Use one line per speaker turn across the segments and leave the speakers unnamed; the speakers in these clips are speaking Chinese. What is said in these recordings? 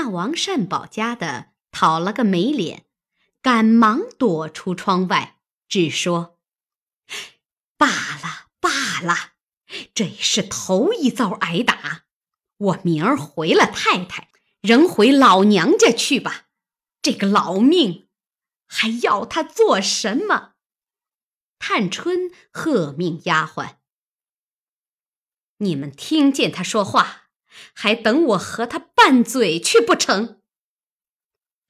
那王善保家的讨了个没脸，赶忙躲出窗外，只说：“罢了，罢了，这也是头一遭挨打。我明儿回了太太，仍回老娘家去吧。这个老命，还要他做什么？”探春喝命丫鬟：“你们听见他说话，还等我和他拌嘴去不成？”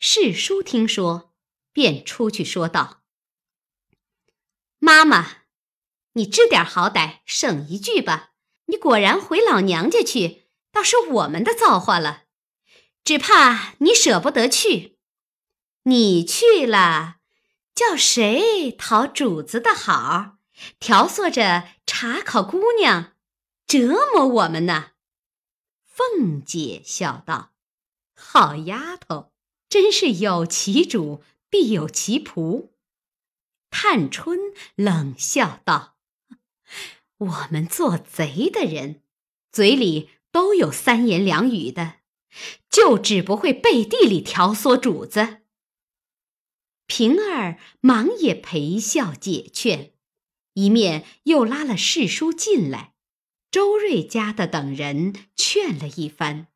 世叔听说，便出去说道：“妈妈，你知点好歹，省一句吧。你果然回老娘家去，倒是我们的造化了。只怕你舍不得去，你去了。”叫谁讨主子的好，调唆着查考姑娘，折磨我们呢？凤姐笑道：“好丫头，真是有其主必有其仆。”探春冷笑道：“我们做贼的人，嘴里都有三言两语的，就只不会背地里挑唆主子。”平儿忙也陪笑解劝，一面又拉了世叔进来，周瑞家的等人劝了一番。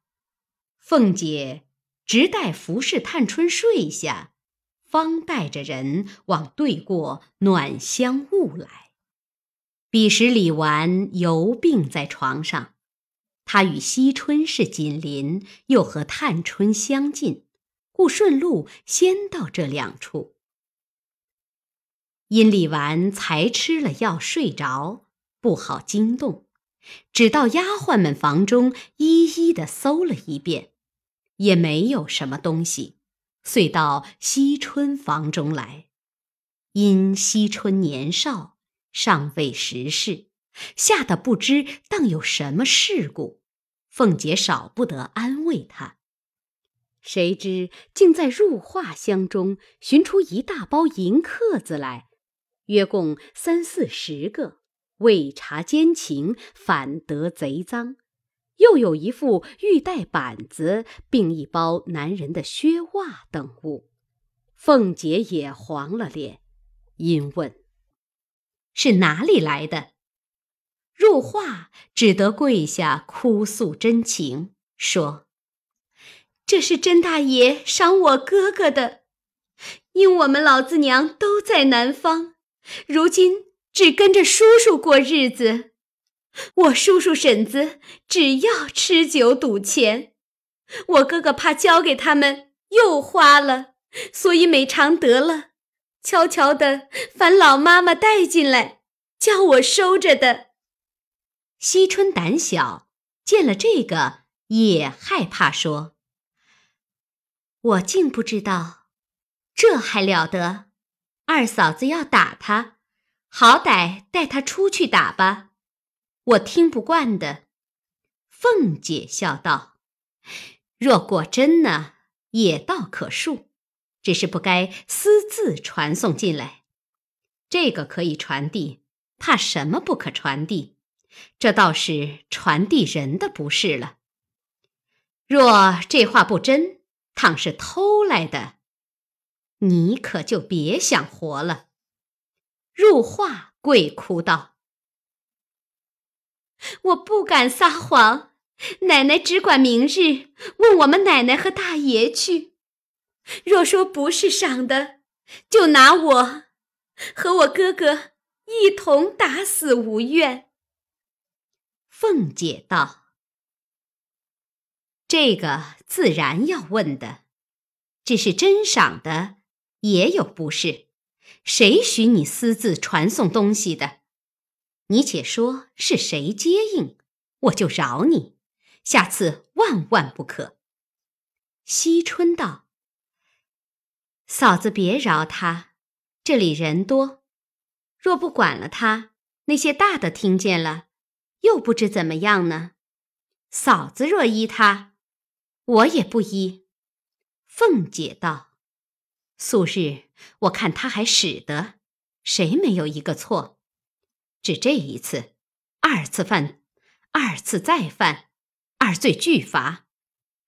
凤姐直待服侍探春睡下，方带着人往对过暖香坞来。彼时李纨犹病在床上，她与惜春是紧邻，又和探春相近。故顺路先到这两处，因李纨才吃了药睡着，不好惊动，只到丫鬟们房中一一的搜了一遍，也没有什么东西，遂到惜春房中来。因惜春年少，尚未识事，吓得不知当有什么事故，凤姐少不得安慰她。谁知竟在入画箱中寻出一大包银克子来，约共三四十个，未查奸情，反得贼赃。又有一副玉带板子，并一包男人的靴袜等物。凤姐也黄了脸，因问：“是哪里来的？”入画只得跪下哭诉真情，说。这是甄大爷赏我哥哥的，因我们老子娘都在南方，如今只跟着叔叔过日子。我叔叔婶子只要吃酒赌钱，我哥哥怕交给他们又花了，所以每常得了，悄悄的烦老妈妈带进来，叫我收着的。惜春胆小，见了这个也害怕，说。我竟不知道，这还了得！二嫂子要打他，好歹带他出去打吧。我听不惯的。凤姐笑道：“若果真呢，也倒可恕，只是不该私自传送进来。这个可以传递，怕什么不可传递？这倒是传递人的不是了。若这话不真。”倘是偷来的，你可就别想活了。入画跪哭道：“我不敢撒谎，奶奶只管明日问我们奶奶和大爷去。若说不是赏的，就拿我和我哥哥一同打死无怨。”凤姐道。这个自然要问的，只是真赏的也有不是，谁许你私自传送东西的？你且说是谁接应，我就饶你。下次万万不可。惜春道：“嫂子别饶他，这里人多，若不管了他，那些大的听见了，又不知怎么样呢。嫂子若依他。”我也不依。凤姐道：“素日我看他还使得，谁没有一个错？只这一次，二次犯，二次再犯，二罪俱罚。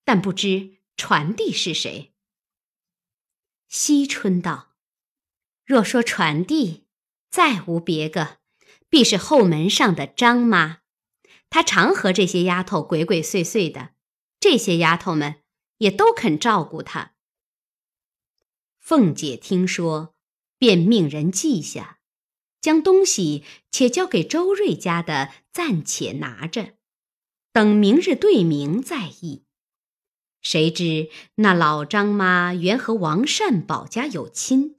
但不知传递是谁？”惜春道：“若说传递，再无别个，必是后门上的张妈。她常和这些丫头鬼鬼祟祟的，这些丫头们也都肯照顾她。”凤姐听说，便命人记下，将东西且交给周瑞家的，暂且拿着，等明日对明再议。谁知那老张妈原和王善保家有亲，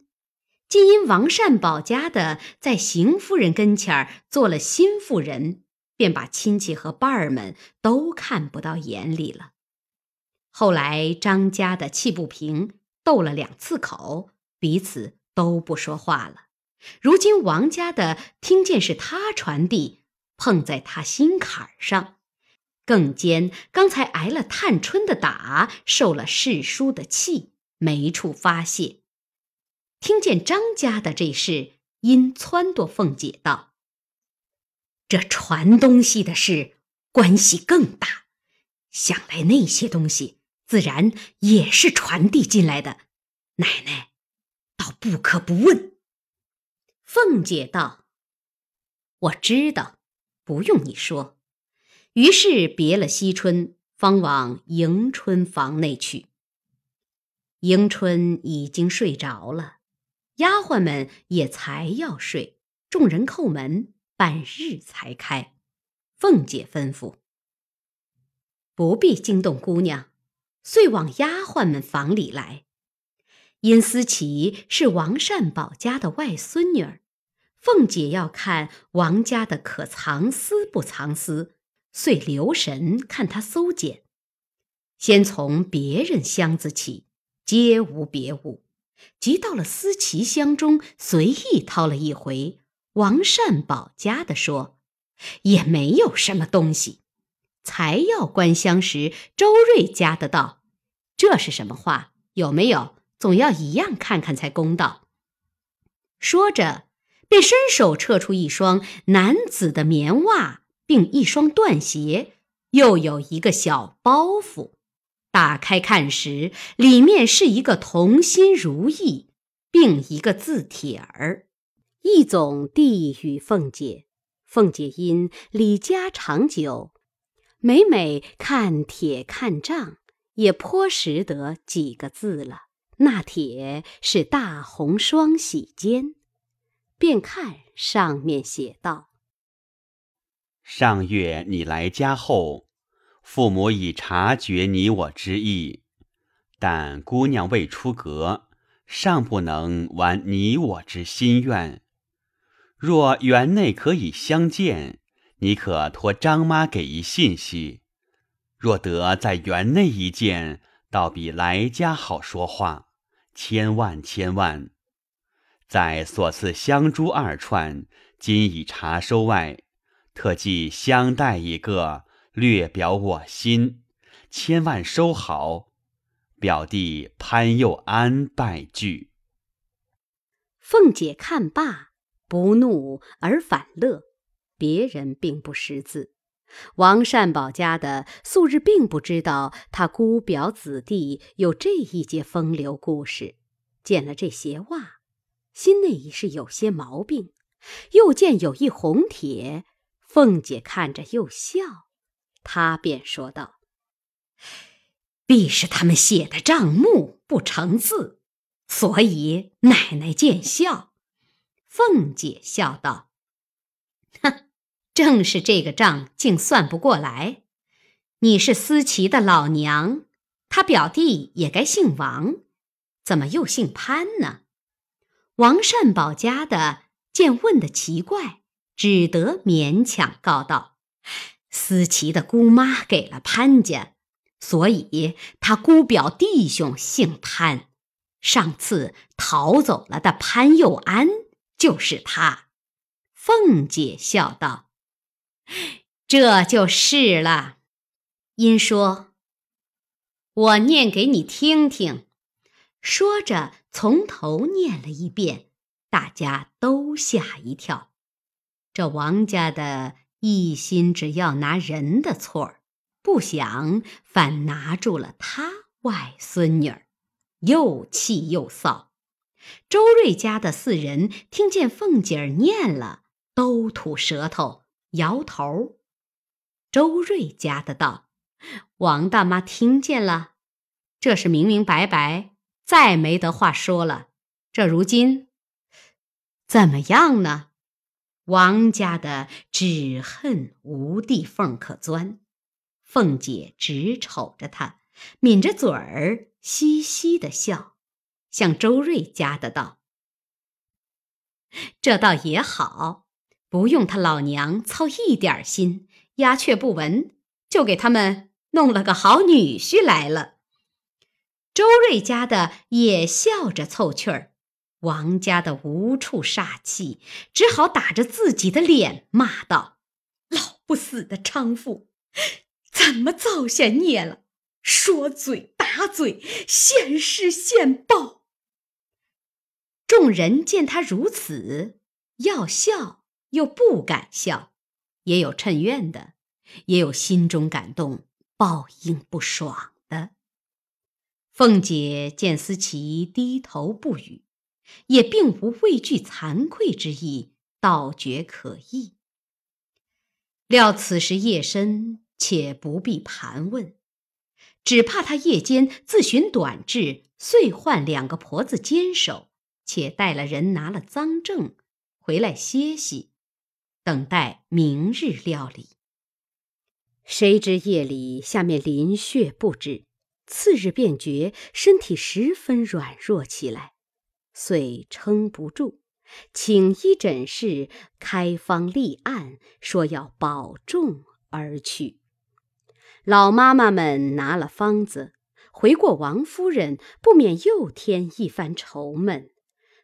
今因王善保家的在邢夫人跟前儿做了新妇人，便把亲戚和伴儿们都看不到眼里了。后来张家的气不平。斗了两次口，彼此都不说话了。如今王家的听见是他传递，碰在他心坎上，更兼刚才挨了探春的打，受了世叔的气，没处发泄。听见张家的这事，因撺掇凤姐道：“这传东西的事关系更大，想来那些东西。”自然也是传递进来的，奶奶倒不可不问。凤姐道：“我知道，不用你说。”于是别了惜春，方往迎春房内去。迎春已经睡着了，丫鬟们也才要睡，众人叩门，半日才开。凤姐吩咐：“不必惊动姑娘。”遂往丫鬟们房里来。因思琪是王善保家的外孙女儿，凤姐要看王家的可藏私不藏私，遂留神看他搜检。先从别人箱子起，皆无别物；即到了思琪箱中，随意掏了一回。王善保家的说，也没有什么东西。才要关箱时，周瑞家的道。这是什么话？有没有？总要一样看看才公道。说着，便伸手撤出一双男子的棉袜，并一双缎鞋，又有一个小包袱。打开看时，里面是一个同心如意，并一个字帖儿。一总递与凤姐，凤姐因李家长久，每每看帖看账。也颇识得几个字了。那帖是大红双喜笺，便看上面写道：“
上月你来家后，父母已察觉你我之意，但姑娘未出阁，尚不能完你我之心愿。若园内可以相见，你可托张妈给一信息。”若得在园内一见，倒比来家好说话。千万千万！在所赐香珠二串，今已查收外，特寄香袋一个，略表我心。千万收好。表弟潘佑安拜具。
凤姐看罢，不怒而反乐。别人并不识字。王善保家的素日并不知道他姑表子弟有这一节风流故事，见了这鞋袜，心内已是有些毛病。又见有一红帖，凤姐看着又笑，她便说道：“必是他们写的账目不成字，所以奶奶见笑。”凤姐笑道：“哼。”正是这个账竟算不过来。你是思琪的老娘，他表弟也该姓王，怎么又姓潘呢？王善保家的见问的奇怪，只得勉强告道：“思琪的姑妈给了潘家，所以他姑表弟兄姓潘。上次逃走了的潘佑安就是他。”凤姐笑道。这就是了。因说：“我念给你听听。”说着，从头念了一遍，大家都吓一跳。这王家的一心只要拿人的错儿，不想反拿住了他外孙女儿，又气又臊。周瑞家的四人听见凤姐儿念了，都吐舌头，摇头。周瑞家的道：“王大妈听见了，这是明明白白，再没得话说了。这如今怎么样呢？”王家的只恨无地缝可钻。凤姐直瞅着他，抿着嘴儿，嘻嘻的笑。向周瑞家的道：“这倒也好，不用他老娘操一点心，鸦雀不闻，就给他们弄了个好女婿来了。”周瑞家的也笑着凑趣儿，王家的无处煞气，只好打着自己的脸骂道：“老不死的娼妇，怎么造下孽了？说嘴打嘴，现世现报！”众人见他如此，要笑又不敢笑，也有趁怨的，也有心中感动、报应不爽的。凤姐见思琪低头不语，也并无畏惧惭愧之意，倒觉可意。料此时夜深，且不必盘问，只怕他夜间自寻短志，遂唤两个婆子坚守。且带了人拿了赃证回来歇息，等待明日料理。谁知夜里下面淋血不止，次日便觉身体十分软弱起来，遂撑不住，请医诊室开方立案，说要保重而去。老妈妈们拿了方子回过王夫人，不免又添一番愁闷。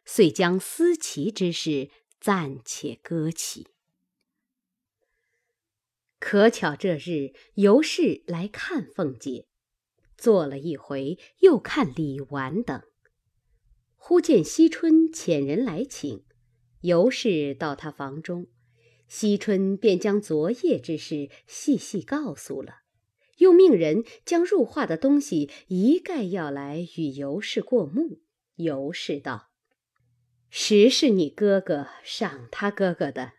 遂将思琪之事暂且搁起。可巧这日尤氏来看凤姐，坐了一回，又看李纨等。忽见惜春遣人来请，尤氏到他房中，惜春便将昨夜之事细细告诉了，又命人将入画的东西一概要来与尤氏过目。尤氏道。实是你哥哥赏他哥哥的，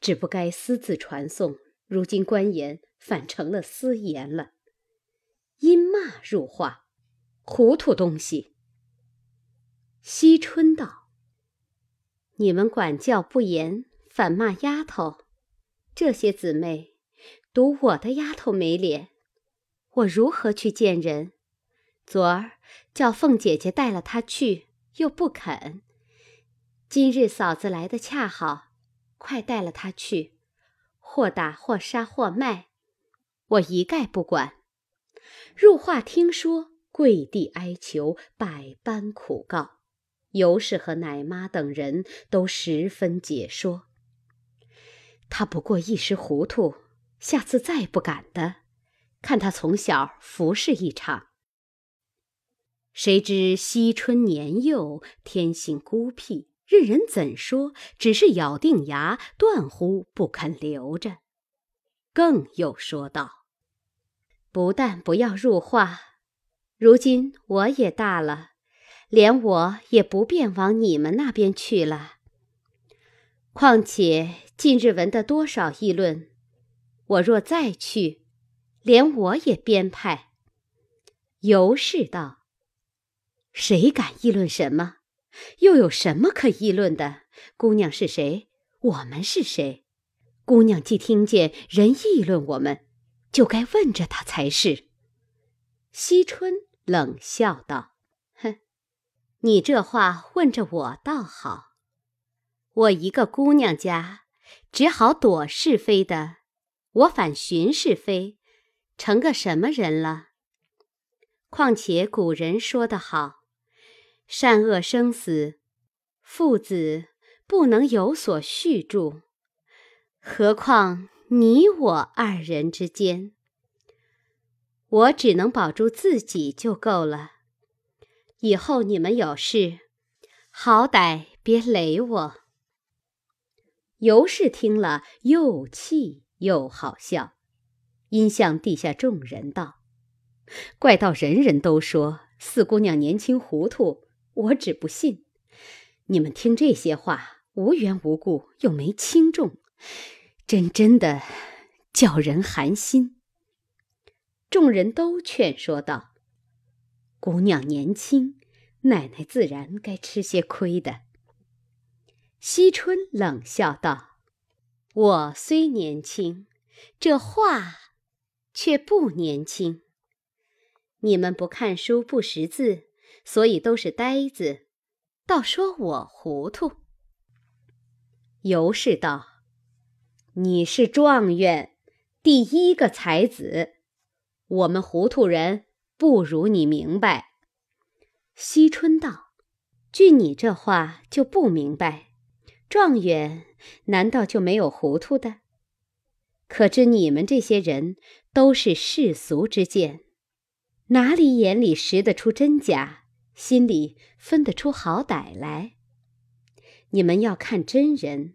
只不该私自传送。如今官言反成了私言了，因骂入画，糊涂东西。惜春道：“你们管教不严，反骂丫头。这些姊妹，赌我的丫头没脸，我如何去见人？昨儿叫凤姐姐带了她去，又不肯。”今日嫂子来的恰好，快带了她去，或打或杀或卖，我一概不管。入画听说，跪地哀求，百般苦告，尤氏和奶妈等人都十分解说。他不过一时糊涂，下次再不敢的。看他从小服侍一场。谁知惜春年幼，天性孤僻。任人怎说，只是咬定牙，断乎不肯留着。更又说道：“不但不要入画，如今我也大了，连我也不便往你们那边去了。况且近日闻得多少议论，我若再去，连我也编派。”尤氏道：“谁敢议论什么？”又有什么可议论的？姑娘是谁？我们是谁？姑娘既听见人议论我们，就该问着她才是。惜春冷笑道：“哼，你这话问着我倒好。我一个姑娘家，只好躲是非的，我反寻是非，成个什么人了？况且古人说得好。”善恶生死，父子不能有所续住，何况你我二人之间？我只能保住自己就够了。以后你们有事，好歹别累我。尤氏听了，又气又好笑，因向地下众人道：“怪到人人都说四姑娘年轻糊涂，我只不信。你们听这些话，无缘无故又没轻重，真真的叫人寒心。众人都劝说道：“姑娘年轻，奶奶自然该吃些亏的。”惜春冷笑道：“我虽年轻，这话却不年轻。你们不看书，不识字，所以都是呆子，倒说我糊涂。”尤氏道：“你是状元，第一个才子，我们糊涂人不如你明白。”惜春道：“据你这话，就不明白。”状元难道就没有糊涂的？可知你们这些人都是世俗之见，哪里眼里识得出真假，心里分得出好歹来？你们要看真人，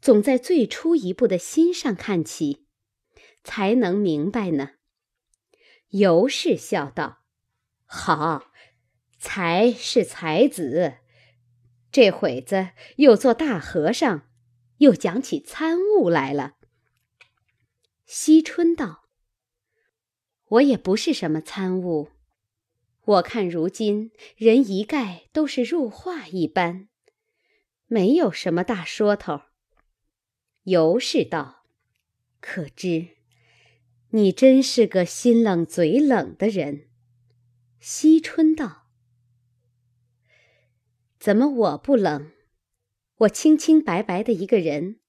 总在最初一步的心上看起，才能明白呢。尤氏笑道：“好，才是才子。”这会子又做大和尚，又讲起参悟来了。惜春道：“我也不是什么参悟，我看如今人一概都是入画一般，没有什么大说头。”尤氏道：“可知你真是个心冷嘴冷的人。”惜春道。怎么我不冷？我清清白白的一个人，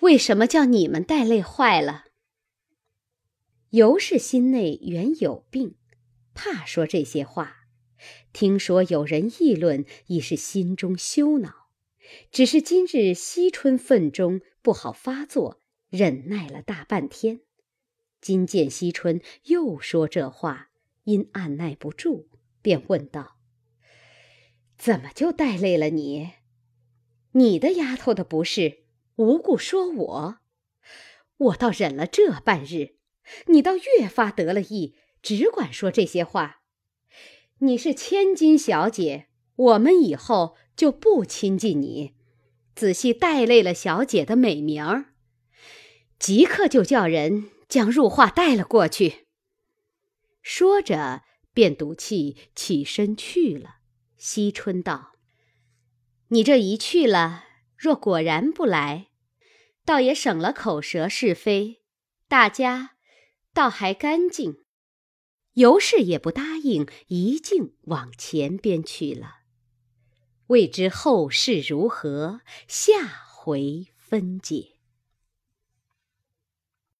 为什么叫你们带累坏了？尤氏心内原有病，怕说这些话。听说有人议论，已是心中羞恼。只是今日惜春愤中不好发作，忍耐了大半天。今见惜春又说这话，因按耐不住，便问道。怎么就带累了你？你的丫头的不是，无故说我，我倒忍了这半日，你倒越发得了意，只管说这些话。你是千金小姐，我们以后就不亲近你，仔细带累了小姐的美名儿，即刻就叫人将入画带了过去。说着，便赌气起身去了。惜春道：“你这一去了，若果然不来，倒也省了口舌是非，大家倒还干净。”尤氏也不答应，一径往前边去了。未知后事如何，下回分解。